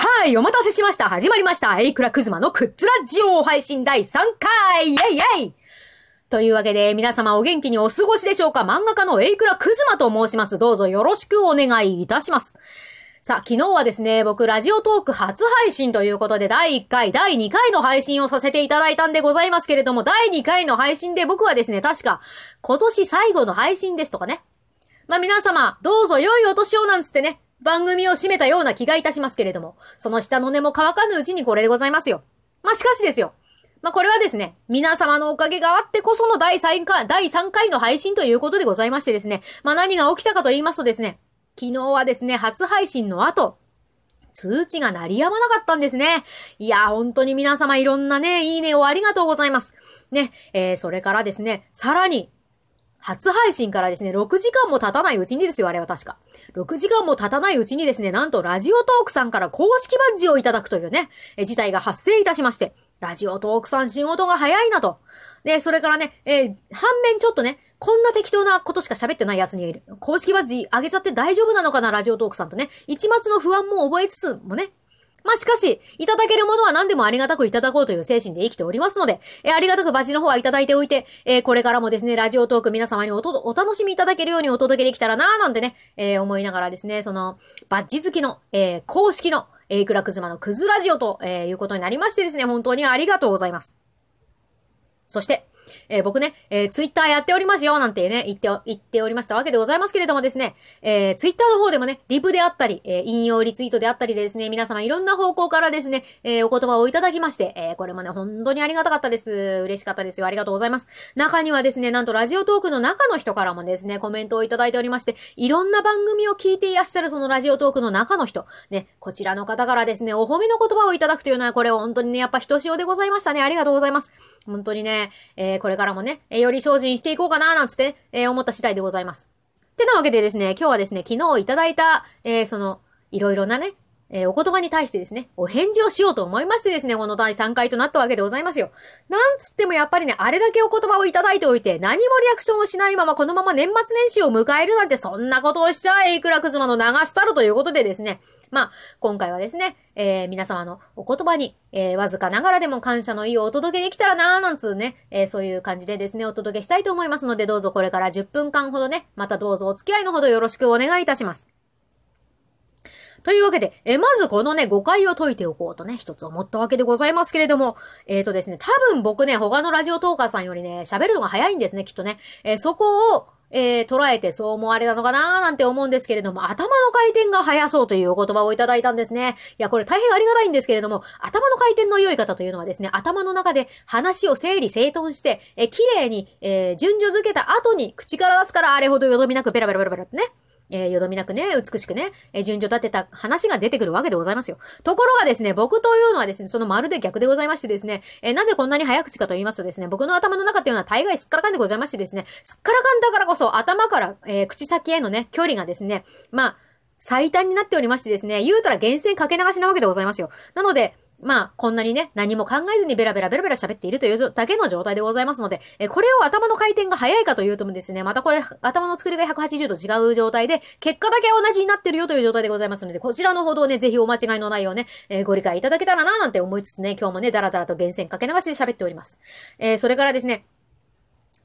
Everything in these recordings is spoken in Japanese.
はい、お待たせしました。始まりました。エイクラクズマのクッズラジオ配信第3回イェイイェイというわけで、皆様お元気にお過ごしでしょうか？漫画家のエイクラクズマと申します。どうぞよろしくお願いいたします。さあ、昨日はですね、僕、ラジオトーク初配信ということで、第1回、第2回の配信をさせていただいたんでございますけれども、第2回の配信で僕はですね、確か、今年最後の配信ですとかね。まあ皆様、どうぞ良いお年をなんつってね、番組を締めたような気がいたしますけれども、その下の根も乾かぬうちにこれでございますよ。まあしかしですよ。まあこれはですね、皆様のおかげがあってこその第3回、第3回の配信ということでございましてですね、まあ何が起きたかと言いますとですね、昨日はですね、初配信の後、通知が鳴りやまなかったんですね。いや、本当に皆様いろんなね、いいねをありがとうございます。ね、えー、それからですね、さらに、初配信からですね、6時間も経たないうちにですよ、あれは確か。6時間も経たないうちにですね、なんとラジオトークさんから公式バッジをいただくというね、え事態が発生いたしまして、ラジオトークさん仕事が早いなと。で、それからね、えー、反面ちょっとね、こんな適当なことしか喋ってない奴にいる。公式バッジ上げちゃって大丈夫なのかな、ラジオトークさんとね。一末の不安も覚えつつもね。まあ、しかし、いただけるものは何でもありがたくいただこうという精神で生きておりますので、えー、ありがたくバッジの方はいただいておいて、えー、これからもですね、ラジオトーク皆様におと、お楽しみいただけるようにお届けできたらなーなんてね、えー、思いながらですね、その、バッジ好きの、え、公式の、エイクラクズマのクズラジオと、え、いうことになりましてですね、本当にありがとうございます。そして、えー、僕ね、えー、ツイッターやっておりますよ、なんてね、言って、言っておりましたわけでございますけれどもですね、えー、ツイッターの方でもね、リプであったり、えー、引用リツイートであったりでですね、皆様いろんな方向からですね、えー、お言葉をいただきまして、えー、これもね、本当にありがたかったです。嬉しかったですよ。ありがとうございます。中にはですね、なんとラジオトークの中の人からもですね、コメントをいただいておりまして、いろんな番組を聞いていらっしゃるそのラジオトークの中の人、ね、こちらの方からですね、お褒めの言葉をいただくというのは、これ本当にね、やっぱひとしおでございましたね。ありがとうございます。本当にね、えー、これからもね、えより精進していこうかな、なんつって、え、思った次第でございます。てなわけでですね、今日はですね、昨日いただいた、え、その、いろいろなね、えー、お言葉に対してですね、お返事をしようと思いましてですね、この第3回となったわけでございますよ。なんつってもやっぱりね、あれだけお言葉をいただいておいて、何もリアクションをしないままこのまま年末年始を迎えるなんてそんなことをしちゃえ、いくらくずまの長スタルということでですね、まあ、今回はですね、えー、皆様のお言葉に、えー、わずかながらでも感謝の意をお届けできたらなーなんつうね、えー、そういう感じでですね、お届けしたいと思いますので、どうぞこれから10分間ほどね、またどうぞお付き合いのほどよろしくお願いいたします。というわけで、えまずこのね、誤解を解いておこうとね、一つ思ったわけでございますけれども、えっ、ー、とですね、多分僕ね、他のラジオトーカーさんよりね、喋るのが早いんですね、きっとね。え、そこを、えー、捉えてそう思われたのかなーなんて思うんですけれども、頭の回転が速そうというお言葉をいただいたんですね。いや、これ大変ありがたいんですけれども、頭の回転の良い方というのはですね、頭の中で話を整理整頓して、えー、綺麗に、えー、順序づけた後に口から出すからあれほどよどみなくベラベラベラベラってね。えー、よどみなくね、美しくね、えー、順序立てた話が出てくるわけでございますよ。ところがですね、僕というのはですね、そのまるで逆でございましてですね、えー、なぜこんなに早口かと言いますとですね、僕の頭の中っていうのは大概すっからかんでございましてですね、すっからかんだからこそ頭から、えー、口先へのね、距離がですね、まあ、最短になっておりましてですね、言うたら源泉かけ流しなわけでございますよ。なので、まあ、こんなにね、何も考えずにベラベラベラベラ喋っているというだけの状態でございますので、えこれを頭の回転が早いかというともですね、またこれ、頭の作りが180度違う状態で、結果だけ同じになってるよという状態でございますので、こちらのほどね、ぜひお間違いのないようね、えー、ご理解いただけたらな、なんて思いつつね、今日もね、だらだらと厳選かけ流しで喋っております。えー、それからですね、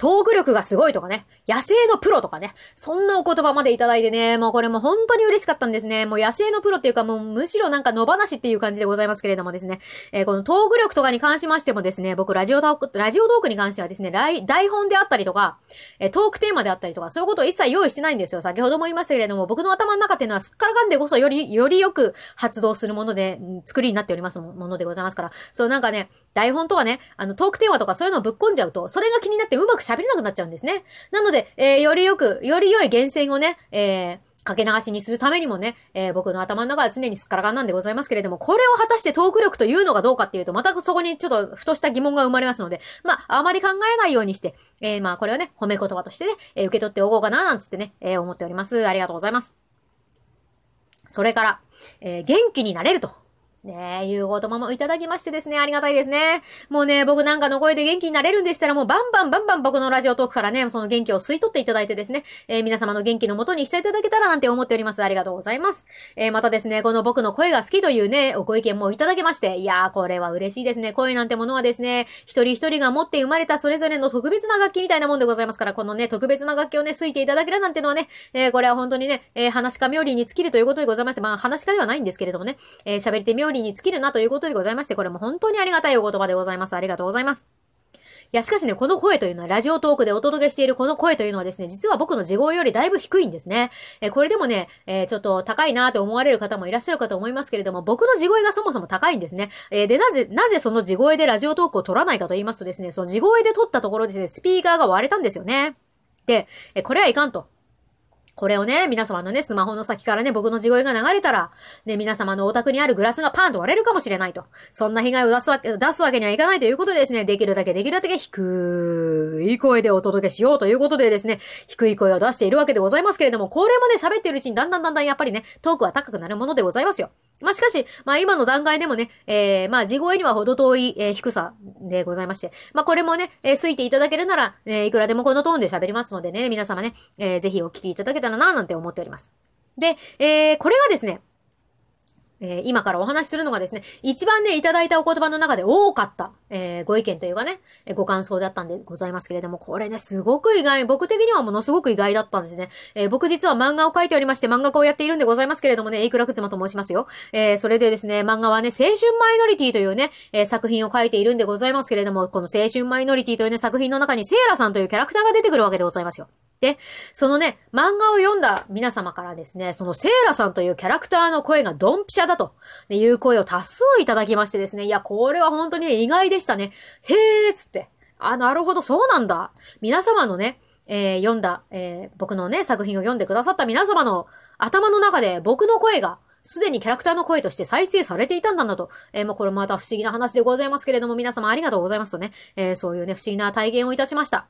トーク力がすごいとかね、野生のプロとかね、そんなお言葉までいただいてね、もうこれも本当に嬉しかったんですね。もう野生のプロっていうかもうむしろなんか野放しっていう感じでございますけれどもですね、えー、このトーク力とかに関しましてもですね、僕ラジオトーク、ラジオトークに関してはですね、台本であったりとか、えー、トークテーマであったりとか、そういうことを一切用意してないんですよ。先ほども言いましたけれども、僕の頭の中っていうのはすっからかんでこそより、よりよく発動するもので、作りになっておりますものでございますから、そうなんかね、台本とかね、あのトークテーマとかそういうのをぶっ込んじゃうと、それが気になってうまく喋れなくなっちゃうんですね。なので、えー、よりよく、より良い源泉をね、えー、かけ流しにするためにもね、えー、僕の頭の中は常にすっからかんなんでございますけれども、これを果たしてトーク力というのがどうかっていうと、またそこにちょっとふとした疑問が生まれますので、まあ、あまり考えないようにして、えー、まあ、これはね、褒め言葉としてね、えー、受け取っておこうかな、なんつってね、えー、思っております。ありがとうございます。それから、えー、元気になれると。ねえ、いう言葉もいただきましてですね、ありがたいですね。もうね、僕なんかの声で元気になれるんでしたら、もうバンバンバンバン僕のラジオトークからね、その元気を吸い取っていただいてですね、えー、皆様の元気のもとにしていただけたらなんて思っております。ありがとうございます。えー、またですね、この僕の声が好きというね、ご意見もいただけまして、いやー、これは嬉しいですね。声なんてものはですね、一人一人が持って生まれたそれぞれの特別な楽器みたいなもんでございますから、このね、特別な楽器をね、吹いていただけるなんてのはね、えー、これは本当にね、えー、話し家冥利に尽きるということでございます。まあ、話し家ではないんですけれどもね、えー、喋り手冥利に尽きるなということでございまして、これも本当にありがたいお言葉でございます。ありがとうございます。いや、しかしね、この声というのは、ラジオトークでお届けしているこの声というのはですね、実は僕の地声よりだいぶ低いんですね。えこれでもね、えー、ちょっと高いなと思われる方もいらっしゃるかと思いますけれども、僕の地声がそもそも高いんですね。えー、で、なぜ、なぜその地声でラジオトークを取らないかと言いますとですね、その地声で撮ったところですね、スピーカーが割れたんですよね。で、えこれはいかんと。これをね、皆様のね、スマホの先からね、僕の地声が流れたら、ね、皆様のお宅にあるグラスがパーンと割れるかもしれないと。そんな被害を出すわけ、出すわけにはいかないということでですね、できるだけできるだけ低い声でお届けしようということでですね、低い声を出しているわけでございますけれども、これもね、喋っているうちにだんだんだんだんやっぱりね、トークは高くなるものでございますよ。まあ、しかし、まあ、今の段階でもね、えー、まあ、地声には程遠い、えー、低さでございまして、まあ、これもね、えー、吹いていただけるなら、えー、いくらでもこのトーンで喋りますのでね、皆様ね、えー、ぜひお聞きいただけたらな、なんて思っております。で、えー、これがですね、えー、今からお話しするのがですね、一番ね、いただいたお言葉の中で多かった、えー、ご意見というかね、えー、ご感想だったんでございますけれども、これね、すごく意外、僕的にはものすごく意外だったんですね。え僕実は漫画を描いておりまして、漫画家をやっているんでございますけれどもね、エイクラクツマと申しますよ。えそれでですね、漫画はね、青春マイノリティというね、え作品を書いているんでございますけれども、この青春マイノリティというね、作品の中にセーラさんというキャラクターが出てくるわけでございますよ。で、そのね、漫画を読んだ皆様からですね、そのセーラさんというキャラクターの声がドンピシャだと、いう声を多数いただきましてですね、いや、これは本当に、ね、意外でしたね。へーつって。あ、なるほど、そうなんだ。皆様のね、えー、読んだ、えー、僕のね、作品を読んでくださった皆様の頭の中で僕の声が、すでにキャラクターの声として再生されていたんだなと。えー、もうこれまた不思議な話でございますけれども、皆様ありがとうございますとね、えー、そういうね、不思議な体験をいたしました。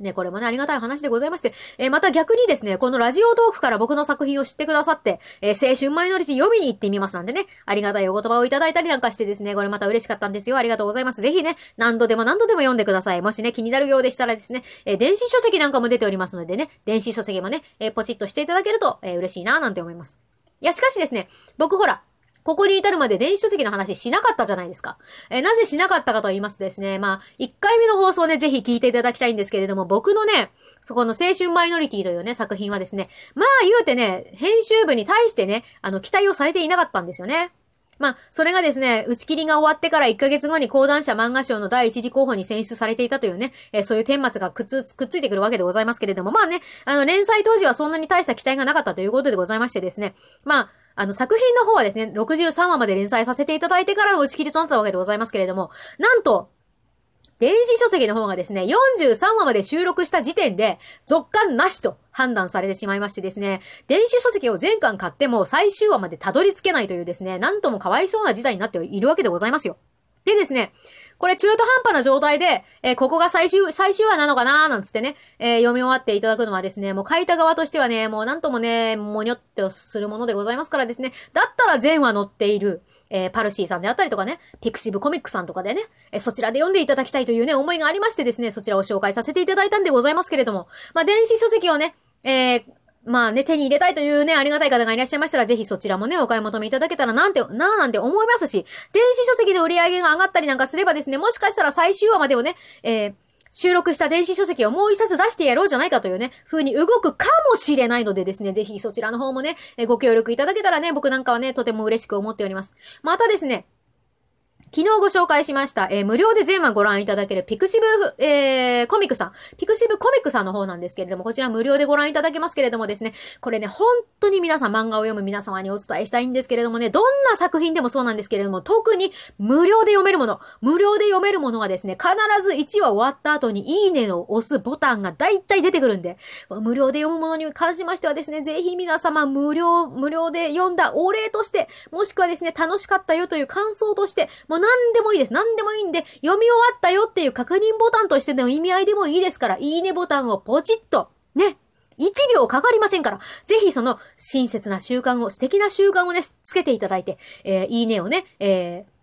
ね、これもね、ありがたい話でございまして、えー、また逆にですね、このラジオトークから僕の作品を知ってくださって、えー、青春マイノリティ読みに行ってみますなんでね、ありがたいお言葉をいただいたりなんかしてですね、これまた嬉しかったんですよ。ありがとうございます。ぜひね、何度でも何度でも読んでください。もしね、気になるようでしたらですね、えー、電子書籍なんかも出ておりますのでね、電子書籍もね、えポチッとしていただけると、え嬉しいななんて思います。いや、しかしですね、僕ほら、ここに至るまで電子書籍の話しなかったじゃないですか。えー、なぜしなかったかと言いますとですね、まあ、1回目の放送ね、ぜひ聞いていただきたいんですけれども、僕のね、そこの青春マイノリティというね、作品はですね、まあ言うてね、編集部に対してね、あの、期待をされていなかったんですよね。まあ、それがですね、打ち切りが終わってから1ヶ月後に講談社漫画賞の第一次候補に選出されていたというね、えー、そういう顛末がくっつ、くっついてくるわけでございますけれども、まあね、あの、連載当時はそんなに大した期待がなかったということでございましてですね、まあ、あの、作品の方はですね、63話まで連載させていただいてからの打ち切りとなったわけでございますけれども、なんと、電子書籍の方がですね、43話まで収録した時点で、続刊なしと判断されてしまいましてですね、電子書籍を全巻買っても最終話までたどり着けないというですね、なんともかわいそうな事態になっているわけでございますよ。でですね、これ中途半端な状態で、えー、ここが最終、最終話なのかなーなんつってね、えー、読み終わっていただくのはですね、もう書いた側としてはね、もうなんともね、もにょってするものでございますからですね、だったら全話載っている、えー、パルシーさんであったりとかね、ピクシブコミックさんとかでね、えそちらで読んでいただきたいというね、思いがありましてですね、そちらを紹介させていただいたんでございますけれども、まあ、電子書籍をね、えー、まあね、手に入れたいというね、ありがたい方がいらっしゃいましたら、ぜひそちらもね、お買い求めいただけたらなんて、なーなんて思いますし、電子書籍の売り上げが上がったりなんかすればですね、もしかしたら最終話までをね、えー、収録した電子書籍をもう一冊出してやろうじゃないかというね、風に動くかもしれないのでですね、ぜひそちらの方もね、ご協力いただけたらね、僕なんかはね、とても嬉しく思っております。またですね、昨日ご紹介しました、えー、無料で全話ご覧いただけるピクシブ、えー、コミックさん。ピクシブコミックさんの方なんですけれども、こちら無料でご覧いただけますけれどもですね、これね、本当に皆さん漫画を読む皆様にお伝えしたいんですけれどもね、どんな作品でもそうなんですけれども、特に無料で読めるもの、無料で読めるものはですね、必ず1話終わった後にいいねを押すボタンが大体出てくるんで、無料で読むものに関しましてはですね、ぜひ皆様無料、無料で読んだお礼として、もしくはですね、楽しかったよという感想として、もう何でもいいです。何でもいいんで、読み終わったよっていう確認ボタンとしての意味合いでもいいですから、いいねボタンをポチッと、ね、1秒かかりませんから、ぜひその親切な習慣を、素敵な習慣をね、つけていただいて、えー、いいねをね、えー、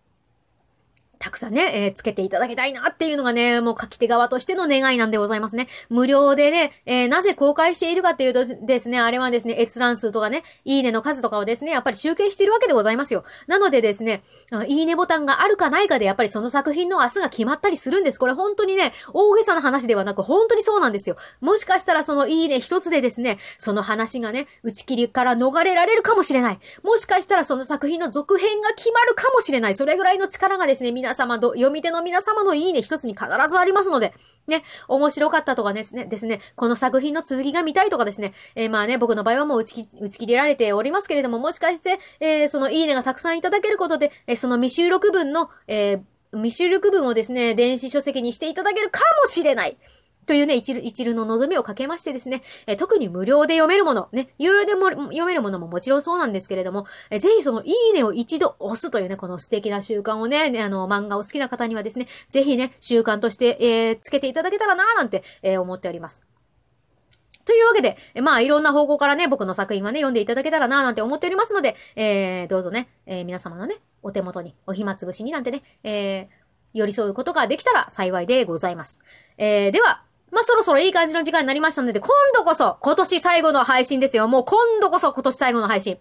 たくさんね、えー、つけていただきたいなっていうのがね、もう書き手側としての願いなんでございますね。無料でね、えー、なぜ公開しているかっていうとですね、あれはですね、閲覧数とかね、いいねの数とかをですね、やっぱり集計しているわけでございますよ。なのでですね、いいねボタンがあるかないかで、やっぱりその作品の明日が決まったりするんです。これ本当にね、大げさな話ではなく、本当にそうなんですよ。もしかしたらそのいいね一つでですね、その話がね、打ち切りから逃れられるかもしれない。もしかしたらその作品の続編が決まるかもしれない。それぐらいの力がですね、皆様ど、読み手の皆様のいいね一つに必ずありますので、ね、面白かったとかですね、ですね、この作品の続きが見たいとかですね、えー、まあね、僕の場合はもう打ち打ち切れられておりますけれども、もしかして、えー、そのいいねがたくさんいただけることで、えー、その未収録分の、え、未収録分をですね、電子書籍にしていただけるかもしれない。というね、一流、一流の望みをかけましてですね、え特に無料で読めるもの、ね、有料でも読めるものももちろんそうなんですけれども、えぜひそのいいねを一度押すというね、この素敵な習慣をね、ねあの、漫画を好きな方にはですね、ぜひね、習慣として、えー、つけていただけたらなーなんて、えー、思っております。というわけで、まあ、いろんな方向からね、僕の作品はね、読んでいただけたらな、なんて思っておりますので、えー、どうぞね、えー、皆様のね、お手元に、お暇つぶしになんてね、えー、寄り添うことができたら幸いでございます。えー、では、まあ、そろそろいい感じの時間になりましたので、今度こそ、今年最後の配信ですよ。もう今度こそ今年最後の配信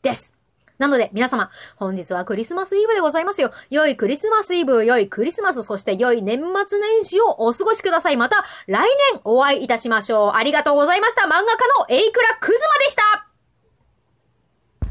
です。なので、皆様、本日はクリスマスイブでございますよ。良いクリスマスイブ、良いクリスマス、そして良い年末年始をお過ごしください。また、来年お会いいたしましょう。ありがとうございました。漫画家のエイクラクズマでした